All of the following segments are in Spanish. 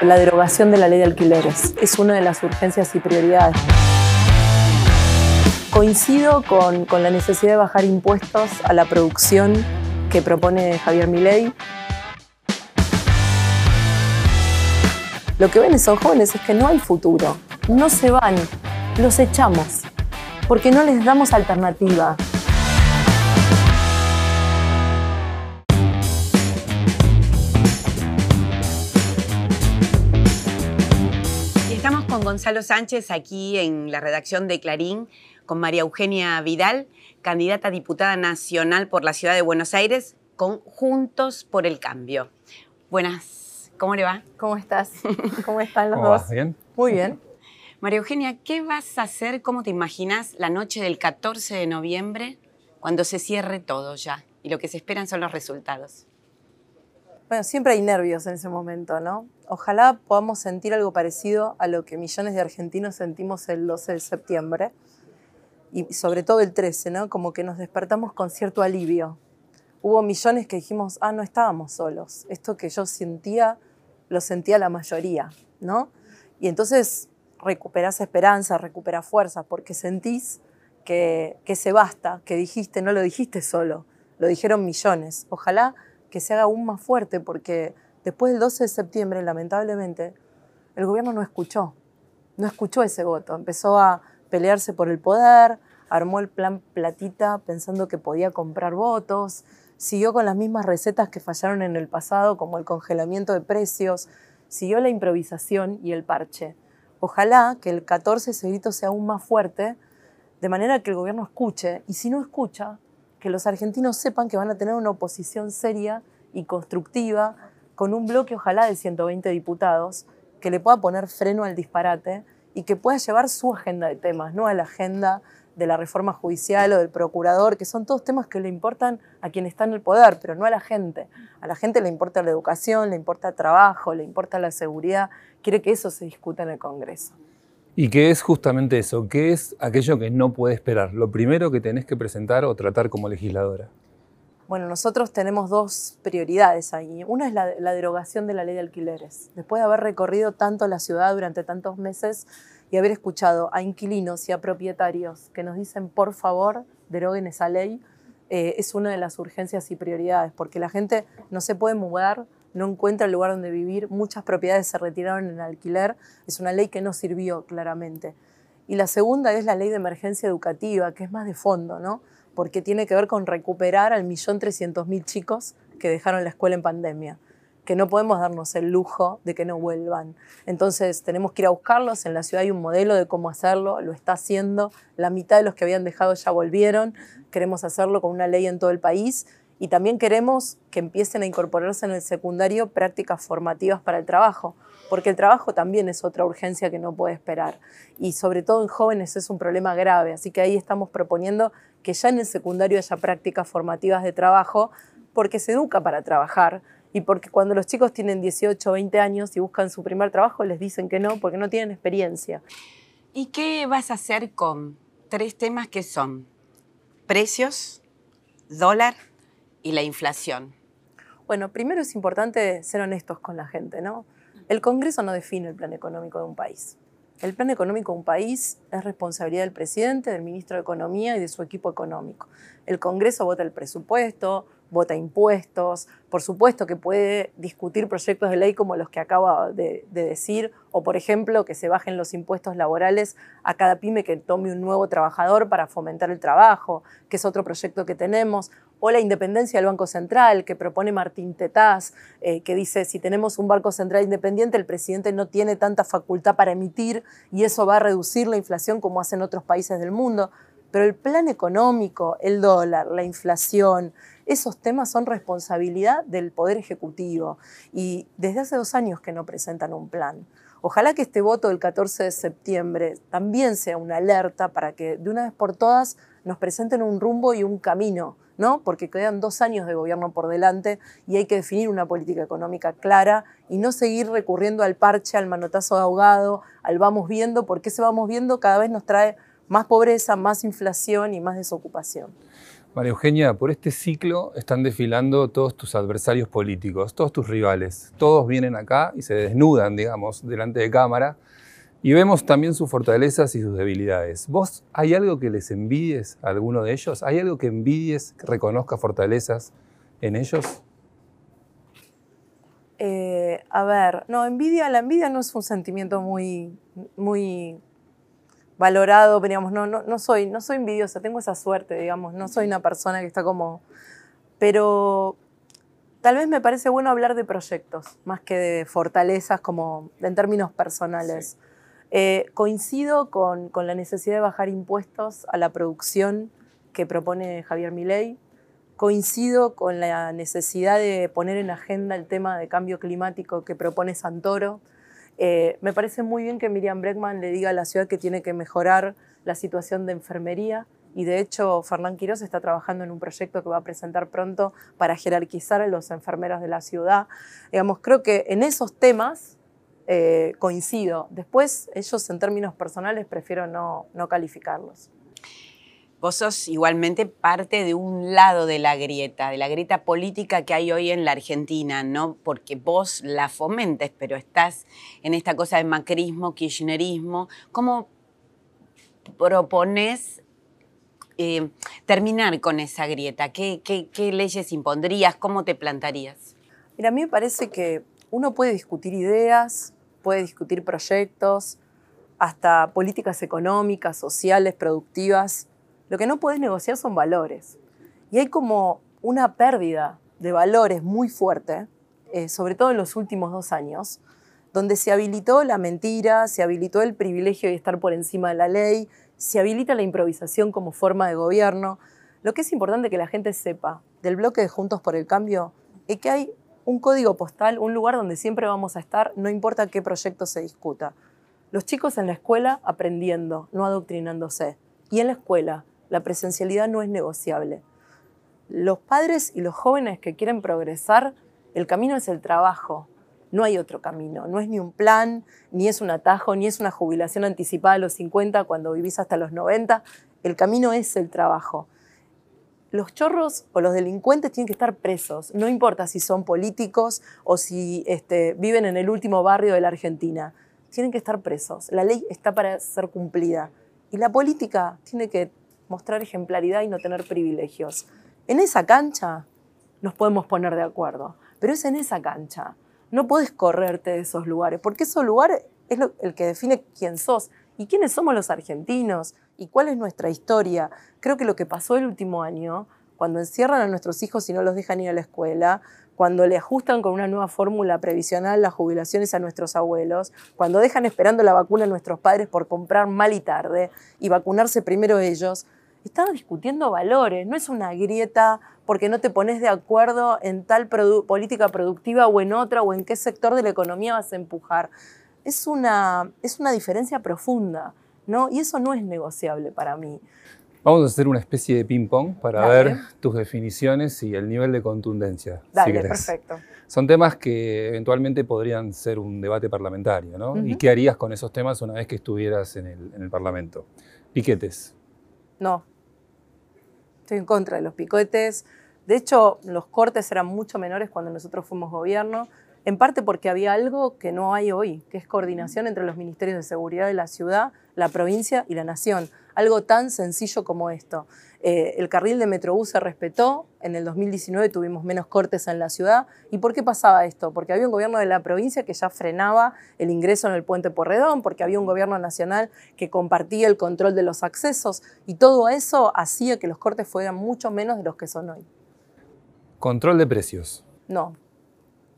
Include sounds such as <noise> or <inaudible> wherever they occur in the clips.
La derogación de la ley de alquileres es una de las urgencias y prioridades. Coincido con, la necesidad de bajar impuestos a la producción que propone Javier Milei. Lo que ven esos jóvenes es que no hay futuro, no se van, los echamos, porque no les damos alternativa. Gonzalo Sánchez aquí en la redacción de Clarín, con María Eugenia Vidal, candidata a diputada nacional por la ciudad de Buenos Aires, con Juntos por el Cambio. Buenas, ¿cómo le va? ¿Cómo estás? ¿Cómo están los ¿Cómo dos? vas? ¿Bien? Muy bien. María Eugenia, ¿qué vas a hacer, cómo te imaginas, la noche del 14 de noviembre, cuando se cierre todo ya? Y lo que se esperan son los resultados. Bueno, siempre hay nervios en ese momento, ¿no? Ojalá podamos sentir algo parecido a lo que millones de argentinos sentimos el 12 de septiembre y sobre todo el 13, ¿no? Como que nos despertamos con cierto alivio. Hubo millones que dijimos, ah, no estábamos solos. Esto que yo sentía, lo sentía la mayoría, ¿no? Y entonces recuperás esperanza, recuperás fuerzas, porque sentís que, que se basta, que dijiste, no lo dijiste solo, lo dijeron millones. Ojalá que se haga aún más fuerte, porque después del 12 de septiembre, lamentablemente, el gobierno no escuchó, no escuchó ese voto, empezó a pelearse por el poder, armó el plan platita pensando que podía comprar votos, siguió con las mismas recetas que fallaron en el pasado, como el congelamiento de precios, siguió la improvisación y el parche. Ojalá que el 14 ese grito sea aún más fuerte, de manera que el gobierno escuche, y si no escucha, que los argentinos sepan que van a tener una oposición seria y constructiva, con un bloque ojalá de 120 diputados, que le pueda poner freno al disparate y que pueda llevar su agenda de temas, no a la agenda de la reforma judicial o del procurador, que son todos temas que le importan a quien está en el poder, pero no a la gente. A la gente le importa la educación, le importa el trabajo, le importa la seguridad, quiere que eso se discuta en el Congreso. ¿Y qué es justamente eso? ¿Qué es aquello que no puede esperar? Lo primero que tenés que presentar o tratar como legisladora. Bueno, nosotros tenemos dos prioridades ahí. Una es la, la, derogación de la ley de alquileres. Después de haber recorrido tanto la ciudad durante tantos meses y haber escuchado a inquilinos y a propietarios que nos dicen, por favor, deroguen esa ley, eh, es una de las urgencias y prioridades, porque la gente no se puede mudar, no encuentra el lugar donde vivir, muchas propiedades se retiraron en alquiler, es una ley que no sirvió claramente. Y la segunda es la ley de emergencia educativa, que es más de fondo, ¿no? porque tiene que ver con recuperar al millón trescientos mil chicos que dejaron la escuela en pandemia, que no podemos darnos el lujo de que no vuelvan. Entonces tenemos que ir a buscarlos, en la ciudad hay un modelo de cómo hacerlo, lo está haciendo, la mitad de los que habían dejado ya volvieron, queremos hacerlo con una ley en todo el país y también queremos que empiecen a incorporarse en el secundario prácticas formativas para el trabajo, porque el trabajo también es otra urgencia que no puede esperar. Y sobre todo en jóvenes es un problema grave, así que ahí estamos proponiendo que ya en el secundario haya prácticas formativas de trabajo, porque se educa para trabajar y porque cuando los chicos tienen 18 o 20 años y buscan su primer trabajo les dicen que no, porque no tienen experiencia. ¿Y qué vas a hacer con tres temas que son precios, dólar y la inflación? Bueno, primero es importante ser honestos con la gente, ¿no? El Congreso no define el plan económico de un país. El plan económico de un país es responsabilidad del presidente, del ministro de Economía y de su equipo económico. El Congreso vota el presupuesto, vota impuestos, por supuesto que puede discutir proyectos de ley como los que acaba de, de, decir, o por ejemplo que se bajen los impuestos laborales a cada pyme que tome un nuevo trabajador para fomentar el trabajo, que es otro proyecto que tenemos, o la independencia del Banco Central, que propone Martín Tetaz, eh, que dice, si tenemos un Banco Central independiente, el presidente no tiene tanta facultad para emitir y eso va a reducir la inflación como hacen otros países del mundo. Pero el plan económico, el dólar, la inflación, esos temas son responsabilidad del Poder Ejecutivo y desde hace dos años que no presentan un plan. Ojalá que este voto del 14 de septiembre también sea una alerta para que de una vez por todas nos presenten un rumbo y un camino, ¿no? Porque quedan dos años de gobierno por delante y hay que definir una política económica clara y no seguir recurriendo al parche, al manotazo de ahogado, al vamos viendo, porque ese vamos viendo cada vez nos trae más pobreza, más inflación y más desocupación. María Eugenia, por este ciclo están desfilando todos tus adversarios políticos, todos tus rivales. Todos vienen acá y se desnudan, digamos, delante de cámara. Y vemos también sus fortalezas y sus debilidades. ¿Vos hay algo que les envidies a alguno de ellos? ¿Hay algo que envidies, que reconozca fortalezas en ellos? Eh, a ver, no, envidia, la envidia no es un sentimiento muy, muy valorado, digamos, no, no, no, soy, no soy envidiosa, tengo esa suerte, digamos, no soy una persona que está como... Pero tal vez me parece bueno hablar de proyectos, más que de fortalezas como en términos personales. Eh, coincido con, la necesidad de bajar impuestos a la producción que propone Javier Milei. Coincido con la necesidad de poner en agenda el tema de cambio climático que propone Santoro eh, me parece muy bien que Miriam Bregman le diga a la ciudad que tiene que mejorar la situación de enfermería y de hecho Fernán Quiroz está trabajando en un proyecto que va a presentar pronto para jerarquizar a los enfermeros de la ciudad. Digamos, creo que en esos temas eh, coincido. Después ellos en términos personales prefiero no, no calificarlos vos sos igualmente parte de un lado de la grieta, de la grieta política que hay hoy en la Argentina, no porque vos la fomentes, pero estás en esta cosa de macrismo, kirchnerismo. ¿Cómo propones eh, terminar con esa grieta? ¿Qué, ¿Qué leyes impondrías? ¿Cómo te plantarías? Mira, a mí me parece que uno puede discutir ideas, puede discutir proyectos, hasta políticas económicas, sociales, productivas, lo que no puedes negociar son valores. Y hay como una pérdida de valores muy fuerte, eh, sobre todo en los últimos dos años, donde se habilitó la mentira, se habilitó el privilegio de estar por encima de la ley, se habilita la improvisación como forma de gobierno. Lo que es importante que la gente sepa del bloque de Juntos por el Cambio es que hay un código postal, un lugar donde siempre vamos a estar, no importa qué proyecto se discuta. Los chicos en la escuela aprendiendo, no adoctrinándose. Y en la escuela, la presencialidad no es negociable. Los padres y los jóvenes que quieren progresar, el camino es el trabajo. No hay otro camino. No es ni un plan, ni es un atajo, ni es una jubilación anticipada a los 50 cuando vivís hasta los 90. El camino es el trabajo. Los chorros o los delincuentes tienen que estar presos. No importa si son políticos o si este, viven en el último barrio de la Argentina. Tienen que estar presos. La ley está para ser cumplida. Y la política tiene que mostrar ejemplaridad y no tener privilegios. En esa cancha nos podemos poner de acuerdo, pero es en esa cancha. No puedes correrte de esos lugares, porque esos lugares es el que define quién sos y quiénes somos los argentinos y cuál es nuestra historia. Creo que lo que pasó el último año, cuando encierran a nuestros hijos y no los dejan ir a la escuela, cuando le ajustan con una nueva fórmula previsional las jubilaciones a nuestros abuelos, cuando dejan esperando la vacuna a nuestros padres por comprar mal y tarde y vacunarse primero ellos, estamos discutiendo valores, no es una grieta porque no te pones de acuerdo en tal política productiva o en otra o en qué sector de la economía vas a empujar. Es una, es una diferencia profunda, ¿no? Y eso no es negociable para mí. Vamos a hacer una especie de ping-pong para ver tus definiciones y el nivel de contundencia. Dale, perfecto. Son temas que eventualmente podrían ser un debate parlamentario, ¿no? ¿Y qué harías con esos temas una vez que estuvieras en el, en el Parlamento? Piquetes. No, estoy en contra de los picotes. De hecho, los cortes eran mucho menores cuando nosotros fuimos gobierno, en parte porque había algo que no hay hoy, que es coordinación entre los ministerios de seguridad de la ciudad, la provincia y la nación. Algo tan sencillo como esto. Eh, el carril de Metrobús se respetó, en el 2019 tuvimos menos cortes en la ciudad. ¿Y por qué pasaba esto? Porque había un gobierno de la provincia que ya frenaba el ingreso en el puente Porredón, porque había un gobierno nacional que compartía el control de los accesos y todo eso hacía que los cortes fueran mucho menos de los que son hoy. ¿Control de precios? No,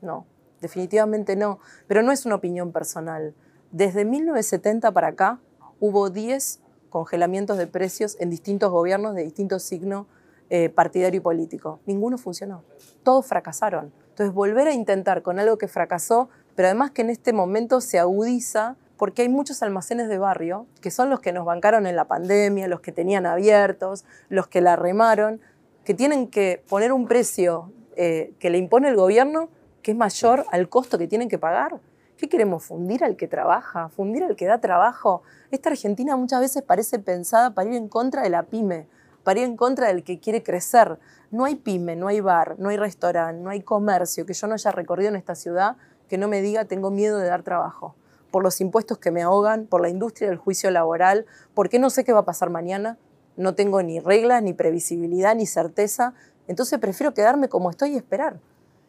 no, definitivamente no, pero no es una opinión personal. Desde 1970 para acá hubo 10 congelamientos de precios en distintos gobiernos de distintos signos eh, partidario y político. Ninguno funcionó. Todos fracasaron. Entonces, volver a intentar con algo que fracasó, pero además que en este momento se agudiza porque hay muchos almacenes de barrio que son los que nos bancaron en la pandemia, los que tenían abiertos, los que la remaron, que tienen que poner un precio eh, que le impone el gobierno que es mayor al costo que tienen que pagar. ¿Qué queremos? ¿Fundir al que trabaja? ¿Fundir al que da trabajo? Esta Argentina muchas veces parece pensada para ir en contra de la pyme. para ir en contra del que quiere crecer. No hay pyme, no hay bar, no hay restaurante, no hay comercio que yo no haya recorrido en esta ciudad que no me diga tengo miedo de dar trabajo. Por los impuestos que me ahogan, por la industria del juicio laboral, porque no sé qué va a pasar mañana, no tengo ni reglas, ni previsibilidad, ni certeza. Entonces prefiero quedarme como estoy y esperar.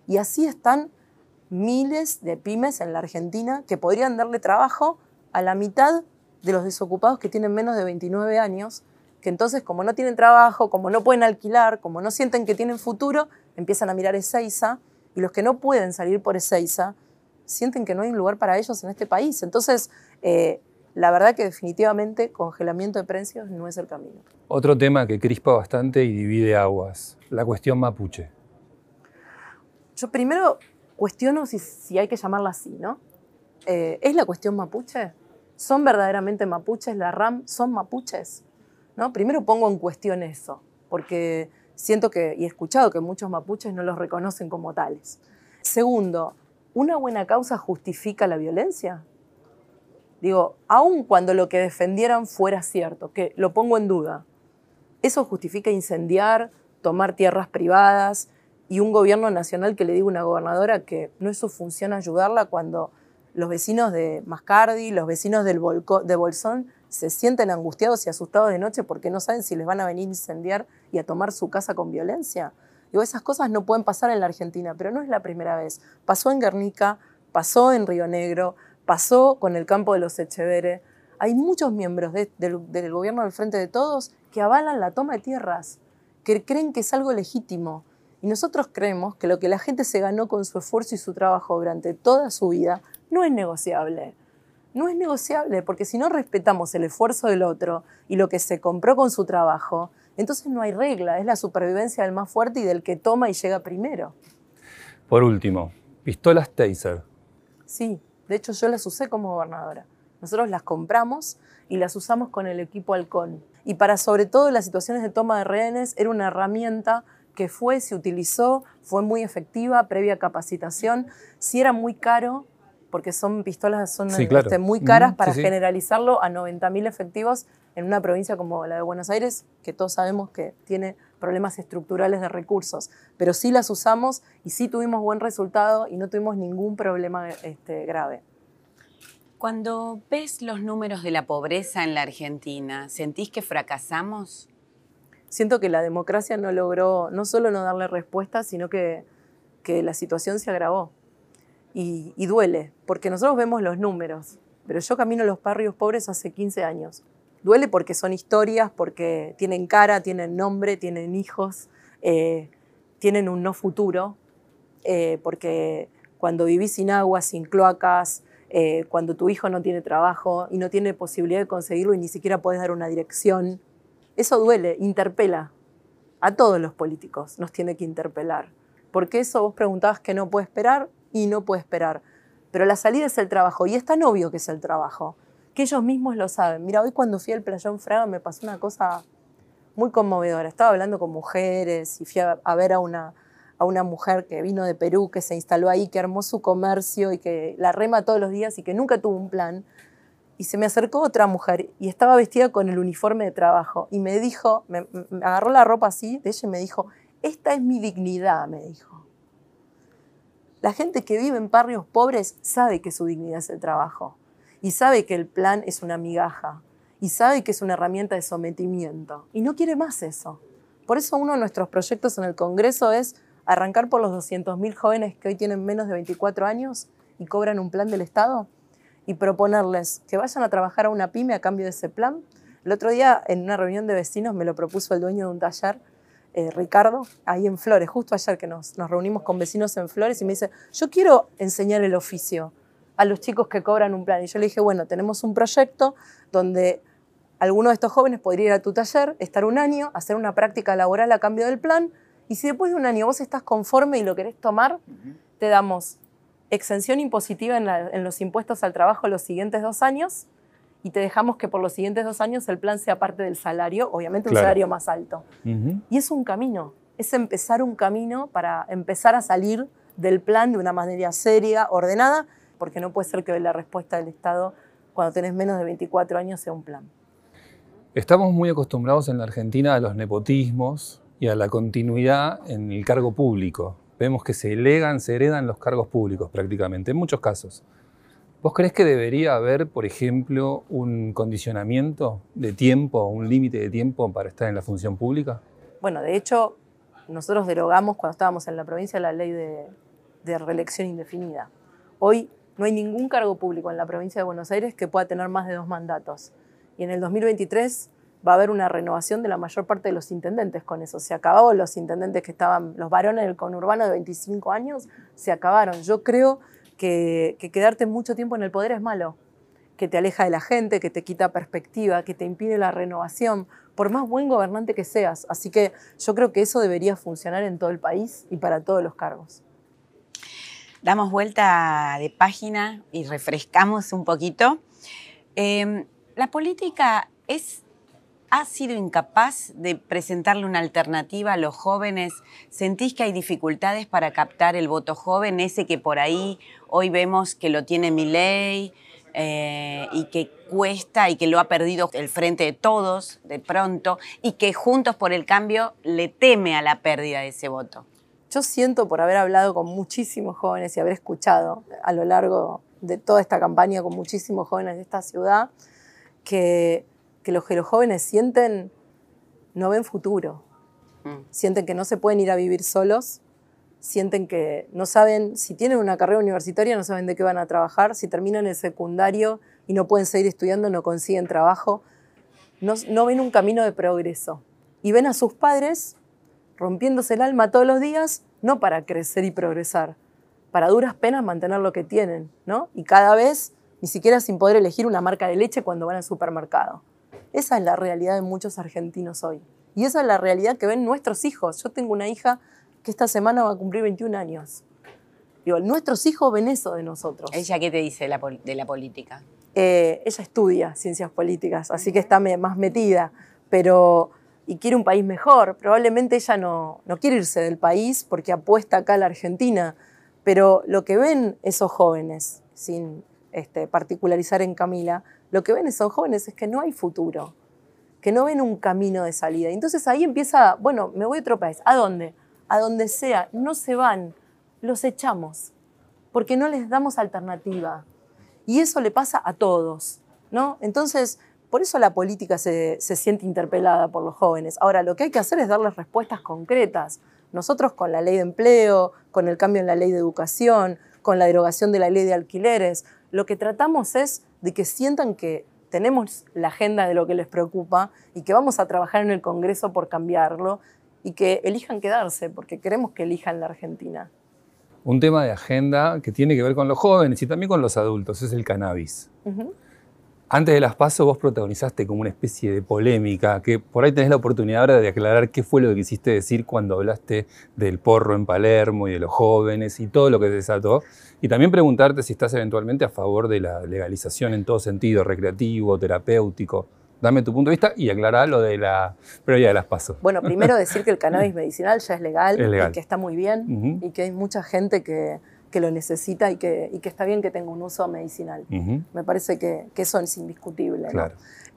Y así están miles de pymes en la Argentina que podrían darle trabajo a la mitad de los desocupados que tienen menos de 29 años, que entonces como no tienen trabajo, como no pueden alquilar, como no sienten que tienen futuro, empiezan a mirar Ezeiza y los que no pueden salir por Ezeiza sienten que no hay un lugar para ellos en este país. Entonces, eh, la verdad que definitivamente congelamiento de precios no es el camino. Otro tema que crispa bastante y divide aguas, la cuestión mapuche. Yo primero cuestiono si, hay que llamarla así, ¿no? Eh, ¿Es la cuestión mapuche? ¿Son verdaderamente mapuches? ¿La RAM son mapuches? ¿No? Primero pongo en cuestión eso, porque siento que, y he escuchado que muchos mapuches no los reconocen como tales. Segundo, ¿una buena causa justifica la violencia? Digo, aun cuando lo que defendieran fuera cierto, que lo pongo en duda, ¿eso justifica incendiar, tomar tierras privadas y un gobierno nacional que le diga a una gobernadora que no es su función ayudarla cuando los vecinos de Mascardi, los vecinos del de Bolsón se sienten angustiados y asustados de noche porque no saben si les van a venir a incendiar y a tomar su casa con violencia? Digo, esas cosas no pueden pasar en la Argentina, pero no es la primera vez. Pasó en Guernica, pasó en Río Negro, pasó con el campo de los Echeveres. Hay muchos miembros del, gobierno del Frente de Todos que avalan la toma de tierras, que creen que es algo legítimo. Y nosotros creemos que lo que la gente se ganó con su esfuerzo y su trabajo durante toda su vida no es negociable. No es negociable, porque si no respetamos el esfuerzo del otro y lo que se compró con su trabajo, entonces no hay regla, es la supervivencia del más fuerte y del que toma y llega primero. Por último, pistolas Taser. Sí, de hecho, yo las usé como gobernadora. Nosotros las compramos y las usamos con el equipo Halcón. Y para sobre todo las situaciones de toma de rehenes era una herramienta que fue, se utilizó, fue muy efectiva, previa capacitación. Si era muy caro, porque son pistolas son este, muy caras para generalizarlo a 90.000 efectivos en una provincia como la de Buenos Aires, que todos sabemos que tiene problemas estructurales de recursos, pero sí las usamos y sí tuvimos buen resultado y no tuvimos ningún problema este, grave. Cuando ves los números de la pobreza en la Argentina, ¿sentís que fracasamos? Siento que la democracia no logró no solo no darle respuesta, sino que, la situación se agravó y, duele, porque nosotros vemos los números, pero yo camino los barrios pobres hace 15 años. Duele porque son historias, porque tienen cara, tienen nombre, tienen hijos, eh, tienen un no futuro, eh, porque cuando vivís sin agua, sin cloacas, eh, cuando tu hijo no tiene trabajo y no tiene posibilidad de conseguirlo y ni siquiera puedes dar una dirección, eso duele, interpela. A todos los políticos nos tiene que interpelar. Porque eso vos preguntabas que no puede esperar, y no puede esperar. Pero la salida es el trabajo y es tan obvio que es el trabajo, que ellos mismos lo saben. Mira, hoy cuando fui al Playón Fraga me pasó una cosa muy conmovedora. Estaba hablando con mujeres y fui a, ver a una, a una mujer que vino de Perú, que se instaló ahí, que armó su comercio y que la rema todos los días y que nunca tuvo un plan. Y se me acercó otra mujer y estaba vestida con el uniforme de trabajo y me dijo, me agarró la ropa así de ella y me dijo, esta es mi dignidad, me dijo. La gente que vive en barrios pobres sabe que su dignidad es el trabajo y sabe que el plan es una migaja y sabe que es una herramienta de sometimiento y no quiere más eso. Por eso uno de nuestros proyectos en el Congreso es arrancar por los 200.000 jóvenes que hoy tienen menos de 24 años y cobran un plan del Estado y proponerles que vayan a trabajar a una pyme a cambio de ese plan. El otro día en una reunión de vecinos me lo propuso el dueño de un taller eh, Ricardo, ahí en Flores, justo ayer que nos, reunimos con vecinos en Flores y me dice, yo quiero enseñar el oficio a los chicos que cobran un plan. Y yo le dije, bueno, tenemos un proyecto donde alguno de estos jóvenes podría ir a tu taller, estar un año, hacer una práctica laboral a cambio del plan, y si después de un año vos estás conforme y lo querés tomar, te damos exención impositiva en, en los impuestos al trabajo los siguientes dos años, y te dejamos que por los siguientes dos años el plan sea parte del salario, obviamente un salario más alto. Y es un camino, es empezar un camino para empezar a salir del plan de una manera seria, ordenada, porque no puede ser que la respuesta del Estado cuando tenés menos de 24 años sea un plan. Estamos muy acostumbrados en la Argentina a los nepotismos y a la continuidad en el cargo público. Vemos que se elegan, se heredan los cargos públicos prácticamente, en muchos casos. ¿Vos crees que debería haber, por ejemplo, un condicionamiento de tiempo, un límite de tiempo para estar en la función pública? Bueno, de hecho, nosotros derogamos cuando estábamos en la provincia la ley de, de reelección indefinida. Hoy no hay ningún cargo público en la provincia de Buenos Aires que pueda tener más de dos mandatos. Y en el 2023 va a haber una renovación de la mayor parte de los intendentes con eso. Se acabaron los intendentes que estaban, los varones del conurbano de 25 años, se acabaron. Yo creo que, quedarte mucho tiempo en el poder es malo, que te aleja de la gente, que te quita perspectiva, que te impide la renovación, por más buen gobernante que seas. Así que yo creo que eso debería funcionar en todo el país y para todos los cargos. Damos vuelta de página y refrescamos un poquito. Em, la política es ha sido incapaz de presentarle una alternativa a los jóvenes? ¿Sentís que hay dificultades para captar el voto joven, ese que por ahí hoy vemos que lo tiene mi ley eh, y que cuesta y que lo ha perdido el frente de todos de pronto y que Juntos por el Cambio le teme a la pérdida de ese voto? Yo siento por haber hablado con muchísimos jóvenes y haber escuchado a lo largo de toda esta campaña con muchísimos jóvenes de esta ciudad que que los que los jóvenes sienten no ven futuro. Mm. Sienten que no se pueden ir a vivir solos, sienten que no saben, si tienen una carrera universitaria, no saben de qué van a trabajar, si terminan el secundario y no pueden seguir estudiando, no consiguen trabajo, no, no ven un camino de progreso. Y ven a sus padres rompiéndose el alma todos los días, no para crecer y progresar, para duras penas mantener lo que tienen, ¿no? Y cada vez ni siquiera sin poder elegir una marca de leche cuando van al supermercado. Esa es la realidad de muchos argentinos hoy. Y esa es la realidad que ven nuestros hijos. Yo tengo una hija que esta semana va a cumplir 21 años. Digo, nuestros hijos ven eso de nosotros. ¿Ella qué te dice de la política? Eh, ella estudia ciencias políticas, así que está más metida, pero y quiere un país mejor. Probablemente ella no, no quiere irse del país porque apuesta acá a la Argentina, pero lo que ven esos jóvenes, sin este, particularizar en Camila, lo que ven esos jóvenes es que no hay futuro, que no ven un camino de salida. Entonces ahí empieza, bueno, me voy a otro país. ¿A dónde? A donde sea. No se van, los echamos, porque no les damos alternativa. Y eso le pasa a todos, ¿no? Entonces, por eso la política se, se siente interpelada por los jóvenes. Ahora, lo que hay que hacer es darles respuestas concretas. Nosotros con la ley de empleo, con el cambio en la ley de educación, con la derogación de la ley de alquileres, lo que tratamos es de que sientan que tenemos la agenda de lo que les preocupa y que vamos a trabajar en el Congreso por cambiarlo y que elijan quedarse, porque queremos que elijan la Argentina. Un tema de agenda que tiene que ver con los jóvenes y también con los adultos es el cannabis. Antes de las pasos vos protagonizaste como una especie de polémica, que por ahí tenés la oportunidad ahora de aclarar qué fue lo que quisiste decir cuando hablaste del porro en Palermo y de los jóvenes y todo lo que se desató. Y también preguntarte si estás eventualmente a favor de la legalización en todo sentido, recreativo, terapéutico. Dame tu punto de vista y aclará lo de la previa de las pasos. Bueno, primero <laughs> decir que el cannabis medicinal ya es legal, Y que está muy bien y que hay mucha gente que, que lo necesita y que, y que, está bien que tenga un uso medicinal. Me parece que, que, eso es indiscutible.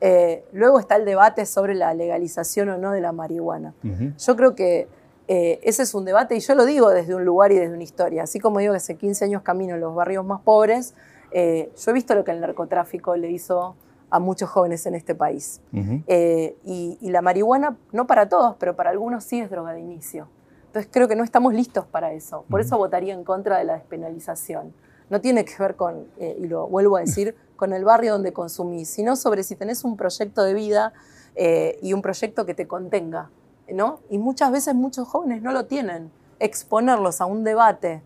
Eh, luego está el debate sobre la legalización o no de la marihuana. Yo creo que eh, ese es un debate y yo lo digo desde un lugar y desde una historia. Así como digo que hace 15 años camino en los barrios más pobres, eh, yo he visto lo que el narcotráfico le hizo a muchos jóvenes en este país. y, y la marihuana, no para todos, pero para algunos sí es droga de inicio. Entonces creo que no estamos listos para eso. Por eso votaría en contra de la despenalización. No tiene que ver con, eh, y lo vuelvo a decir, <laughs> con el barrio donde consumís, sino sobre si tenés un proyecto de vida eh, y un proyecto que te contenga. ¿no? Y muchas veces muchos jóvenes no lo tienen. Exponerlos a un debate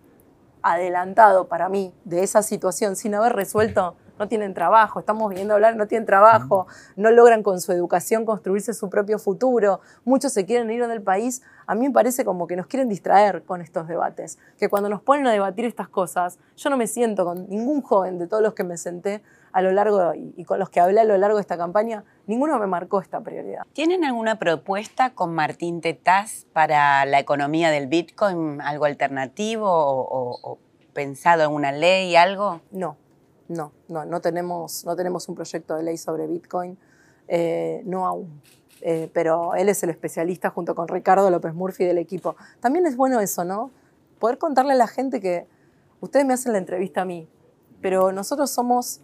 adelantado para mí de esa situación sin haber resuelto no tienen trabajo, estamos viendo hablar, no tienen trabajo, no logran con su educación construirse su propio futuro, muchos se quieren ir del país. A mí me parece como que nos quieren distraer con estos debates, que cuando nos ponen a debatir estas cosas, yo no me siento con ningún joven de todos los que me senté a lo largo y, con los que hablé a lo largo de esta campaña, ninguno me marcó esta prioridad. ¿Tienen alguna propuesta con Martín Tetaz para la economía del Bitcoin, algo alternativo o, o pensado en una ley, algo? No, no, no, no tenemos, no tenemos un proyecto de ley sobre Bitcoin. Eh, no aún. Eh, pero él es el especialista junto con Ricardo López Murphy del equipo. También es bueno eso, ¿no? Poder contarle a la gente que ustedes me hacen la entrevista a mí, pero nosotros somos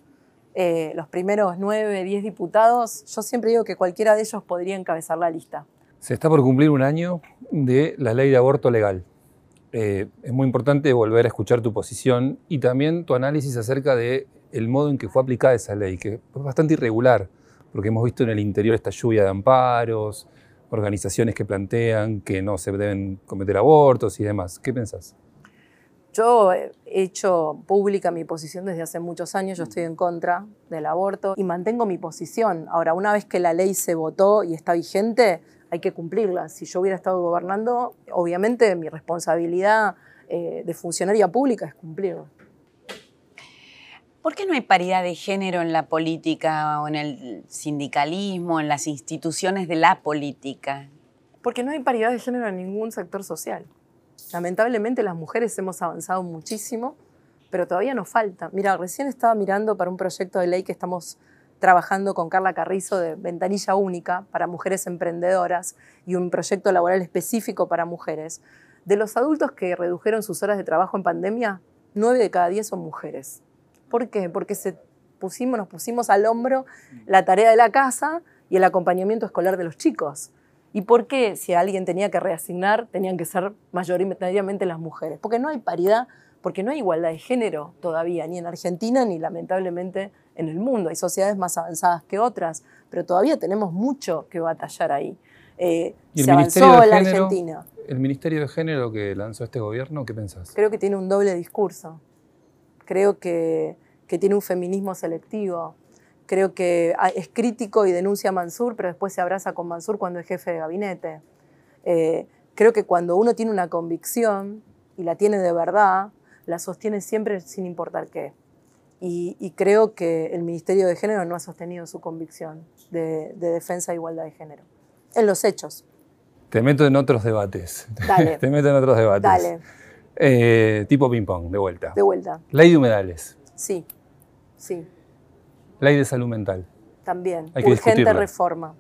eh, los primeros nueve, diez diputados. Yo siempre digo que cualquiera de ellos podría encabezar la lista. Se está por cumplir un año de la ley de aborto legal. Eh, es muy importante volver a escuchar tu posición y también tu análisis acerca de modo en que fue aplicada esa ley, que es bastante irregular porque hemos visto en el interior esta lluvia de amparos, organizaciones que plantean que no se deben cometer abortos y demás. ¿Qué pensás? Yo he hecho pública mi posición desde hace muchos años, yo estoy en contra del aborto y mantengo mi posición. Ahora, una vez que la ley se votó y está vigente, hay que cumplirla. Si yo hubiera estado gobernando, obviamente mi responsabilidad eh, de funcionaria pública es cumplirla. ¿Por qué no hay paridad de género en la política o en el sindicalismo, en las instituciones de la política? Porque no hay paridad de género en ningún sector social. Lamentablemente las mujeres hemos avanzado muchísimo, pero todavía nos falta. Mira, recién estaba mirando para un proyecto de ley que estamos trabajando con Carla Carrizo de ventanilla única para mujeres emprendedoras y un proyecto laboral específico para mujeres. De los adultos que redujeron sus horas de trabajo en pandemia, nueve de cada diez son mujeres. ¿Por qué? Porque se pusimos, nos pusimos al hombro la tarea de la casa y el acompañamiento escolar de los chicos. ¿Y por qué si alguien tenía que reasignar tenían que ser mayoritariamente las mujeres? Porque no hay paridad, porque no hay igualdad de género todavía, ni en Argentina ni lamentablemente en el mundo. Hay sociedades más avanzadas que otras, pero todavía tenemos mucho que batallar ahí. Eh, se avanzó en la Argentina. ¿El Ministerio de Género que lanzó este gobierno, qué pensás? Creo que tiene un doble discurso creo que, tiene un feminismo selectivo. Creo que es crítico y denuncia a Mansur, pero después se abraza con Mansur cuando es jefe de gabinete. Eh, creo que cuando uno tiene una convicción y la tiene de verdad, la sostiene siempre sin importar qué. Y, creo que el Ministerio de Género no ha sostenido su convicción de, defensa de igualdad de género. En los hechos. Te meto en otros debates. Dale. <laughs> Te meto en otros debates. Dale. Eh, tipo ping-pong, de vuelta. De vuelta. Ley de humedales. Sí, sí. Ley de salud mental. También. Urgente reforma.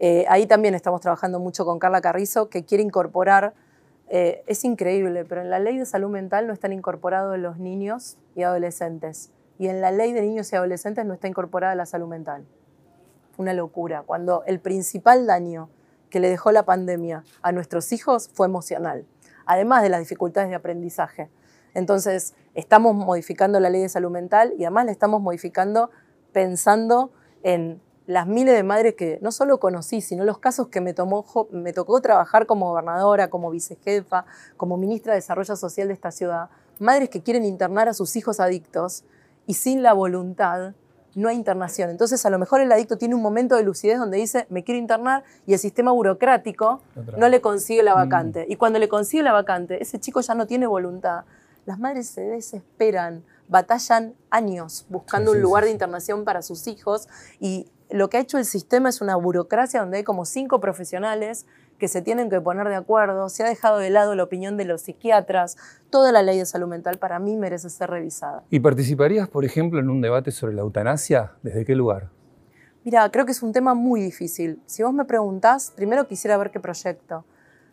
Eh, ahí también estamos trabajando mucho con Carla Carrizo, que quiere incorporar, eh, es increíble, pero en la ley de salud mental no están incorporados los niños y adolescentes. Y en la ley de niños y adolescentes no está incorporada la salud mental. Una locura. Cuando el principal daño que le dejó la pandemia a nuestros hijos fue emocional además de las dificultades de aprendizaje. Entonces, estamos modificando la ley de salud mental y además la estamos modificando pensando en las miles de madres que no solo conocí, sino los casos que me, tomó, me tocó trabajar como gobernadora, como vicejefa, como ministra de Desarrollo Social de esta ciudad. Madres que quieren internar a sus hijos adictos y sin la voluntad no hay internación. Entonces, a lo mejor el adicto tiene un momento de lucidez donde dice, me quiero internar, y el sistema burocrático no le consigue la mm. vacante. Y cuando le consigue la vacante, ese chico ya no tiene voluntad. Las madres se desesperan, batallan años buscando un lugar de internación para sus hijos y lo que ha hecho el sistema es una burocracia donde hay como cinco profesionales que se tienen que poner de acuerdo, se ha dejado de lado la opinión de los psiquiatras, toda la ley de salud mental para mí merece ser revisada. ¿Y participarías, por ejemplo, en un debate sobre la eutanasia? ¿Desde qué lugar? Mira, creo que es un tema muy difícil. Si vos me preguntás, primero quisiera ver qué proyecto,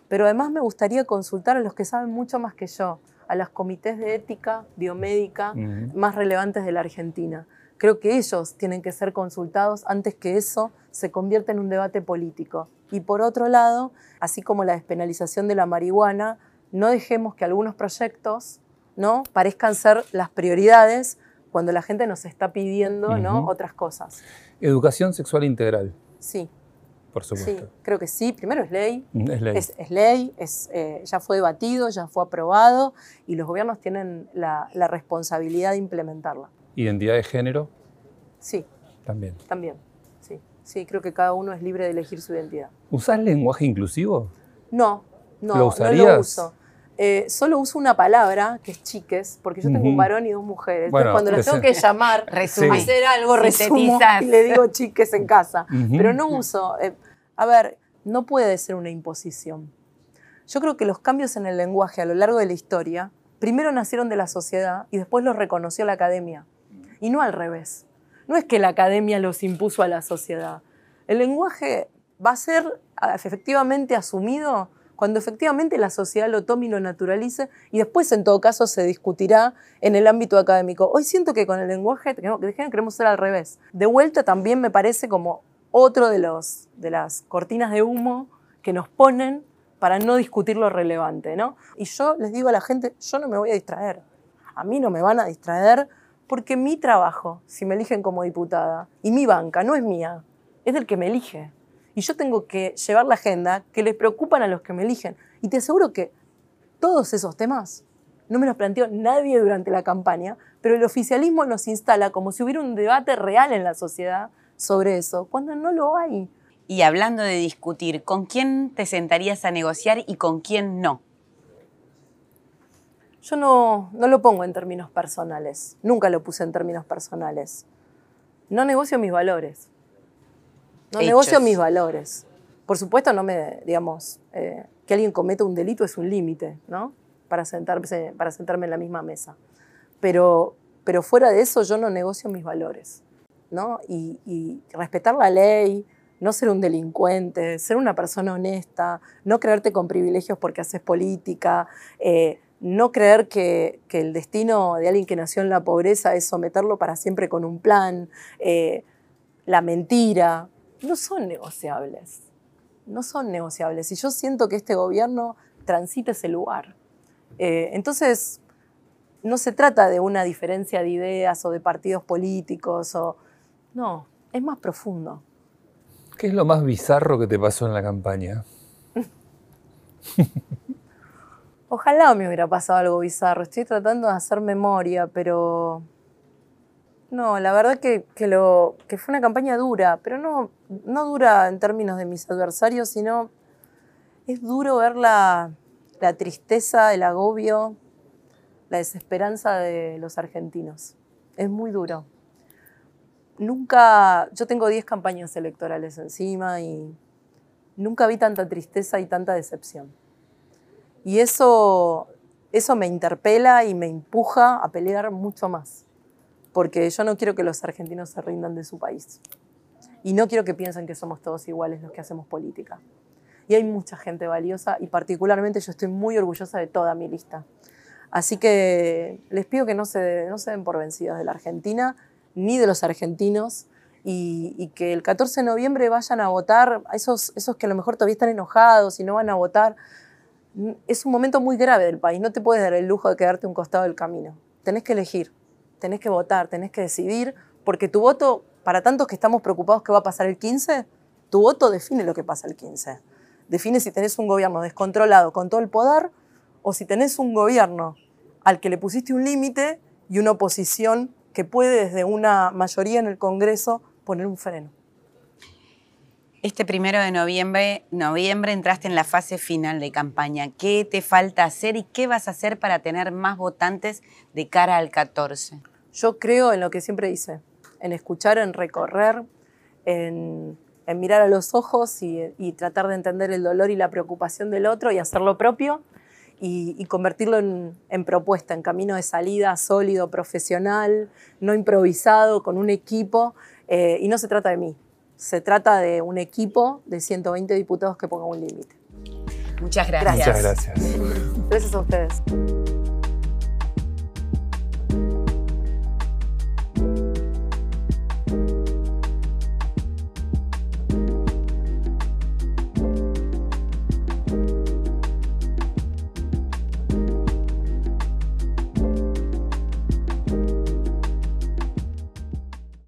pero además me gustaría consultar a los que saben mucho más que yo, a los comités de ética biomédica más relevantes de la Argentina. Creo que ellos tienen que ser consultados antes que eso se convierta en un debate político. Y por otro lado, así como la despenalización de la marihuana, no dejemos que algunos proyectos ¿no? parezcan ser las prioridades cuando la gente nos está pidiendo ¿no? otras cosas. Educación sexual integral. Sí. Por supuesto. Sí, creo que sí. Primero es ley. Es ley. Es, ley, es, eh, ya fue debatido, ya fue aprobado y los gobiernos tienen la, la responsabilidad de implementarla. ¿Identidad de género? Sí. También. También. Sí, creo que cada uno es libre de elegir su identidad. ¿Usás lenguaje inclusivo? No, no, ¿Lo usarías? no lo uso. Eh, solo uso una palabra, que es chiques, porque yo tengo un varón y dos mujeres. Entonces, cuando los tengo que llamar, <laughs> hacer algo, resumo y le digo chiques en casa. Pero no uso. Eh, a ver, no puede ser una imposición. Yo creo que los cambios en el lenguaje a lo largo de la historia, primero nacieron de la sociedad y después los reconoció la academia. Y no al revés. No es que la academia los impuso a la sociedad. El lenguaje va a ser efectivamente asumido cuando efectivamente la sociedad lo tome y lo naturalice y después en todo caso se discutirá en el ámbito académico. Hoy siento que con el lenguaje queremos ser al revés. De vuelta también me parece como otro de, los, de las cortinas de humo que nos ponen para no discutir lo relevante, ¿no? Y yo les digo a la gente, yo no me voy a distraer. A mí no me van a distraer porque mi trabajo, si me eligen como diputada, y mi banca no es mía, es del que me elige. Y yo tengo que llevar la agenda que les preocupan a los que me eligen. Y te aseguro que todos esos temas no me los planteó nadie durante la campaña, pero el oficialismo nos instala como si hubiera un debate real en la sociedad sobre eso, cuando no lo hay. Y hablando de discutir, ¿con quién te sentarías a negociar y con quién no? Yo no, no lo pongo en términos personales, nunca lo puse en términos personales. No negocio mis valores. No negocio mis valores. Por supuesto, no me, digamos, eh, que alguien cometa un delito es un límite, ¿no? Para, sentarse, para sentarme en la misma mesa. Pero, pero fuera de eso, yo no negocio mis valores, ¿no? Y, respetar la ley, no ser un delincuente, ser una persona honesta, no creerte con privilegios porque haces política, eh, no creer que, el destino de alguien que nació en la pobreza es someterlo para siempre con un plan, eh, la mentira, no son negociables. No son negociables. Y yo siento que este gobierno transita ese lugar. Eh, entonces, no se trata de una diferencia de ideas o de partidos políticos. O, no, es más profundo. ¿Qué es lo más bizarro que te pasó en la campaña? <laughs> Ojalá me hubiera pasado algo bizarro. Estoy tratando de hacer memoria, pero no, la verdad que, lo, que fue una campaña dura, pero no, no dura en términos de mis adversarios, sino es duro ver la, tristeza, el agobio, la desesperanza de los argentinos. Es muy duro. Nunca, yo tengo 10 campañas electorales encima y nunca vi tanta tristeza y tanta decepción. Y eso, eso me interpela y me empuja a pelear mucho más porque yo no quiero que los argentinos se rindan de su país. Y no quiero que piensen que somos todos iguales los que hacemos política. Y hay mucha gente valiosa y particularmente yo estoy muy orgullosa de toda mi lista. Así que les pido que no se, no se den por vencidos de la Argentina ni de los argentinos y, que el 14 de noviembre vayan a votar, a esos, esos que a lo mejor todavía están enojados y no van a votar. Es un momento muy grave del país, no te puedes dar el lujo de quedarte un costado del camino. Tenés que elegir tenés que votar, tenés que decidir, porque tu voto, para tantos que estamos preocupados que va a pasar el 15, tu voto define lo que pasa el 15. Define si tenés un gobierno descontrolado con todo el poder o si tenés un gobierno al que le pusiste un límite y una oposición que puede desde una mayoría en el Congreso poner un freno. Este primero de noviembre, noviembre entraste en la fase final de campaña. ¿Qué te falta hacer y qué vas a hacer para tener más votantes de cara al 14? Yo creo en lo que siempre hice, en escuchar, en recorrer, en, mirar a los ojos y, tratar de entender el dolor y la preocupación del otro y hacer lo propio y, convertirlo en, propuesta, en camino de salida sólido, profesional, no improvisado, con un equipo. Eh, y no se trata de mí, se trata de un equipo de 120 diputados que ponga un límite. Muchas gracias. Muchas gracias. Gracias a ustedes.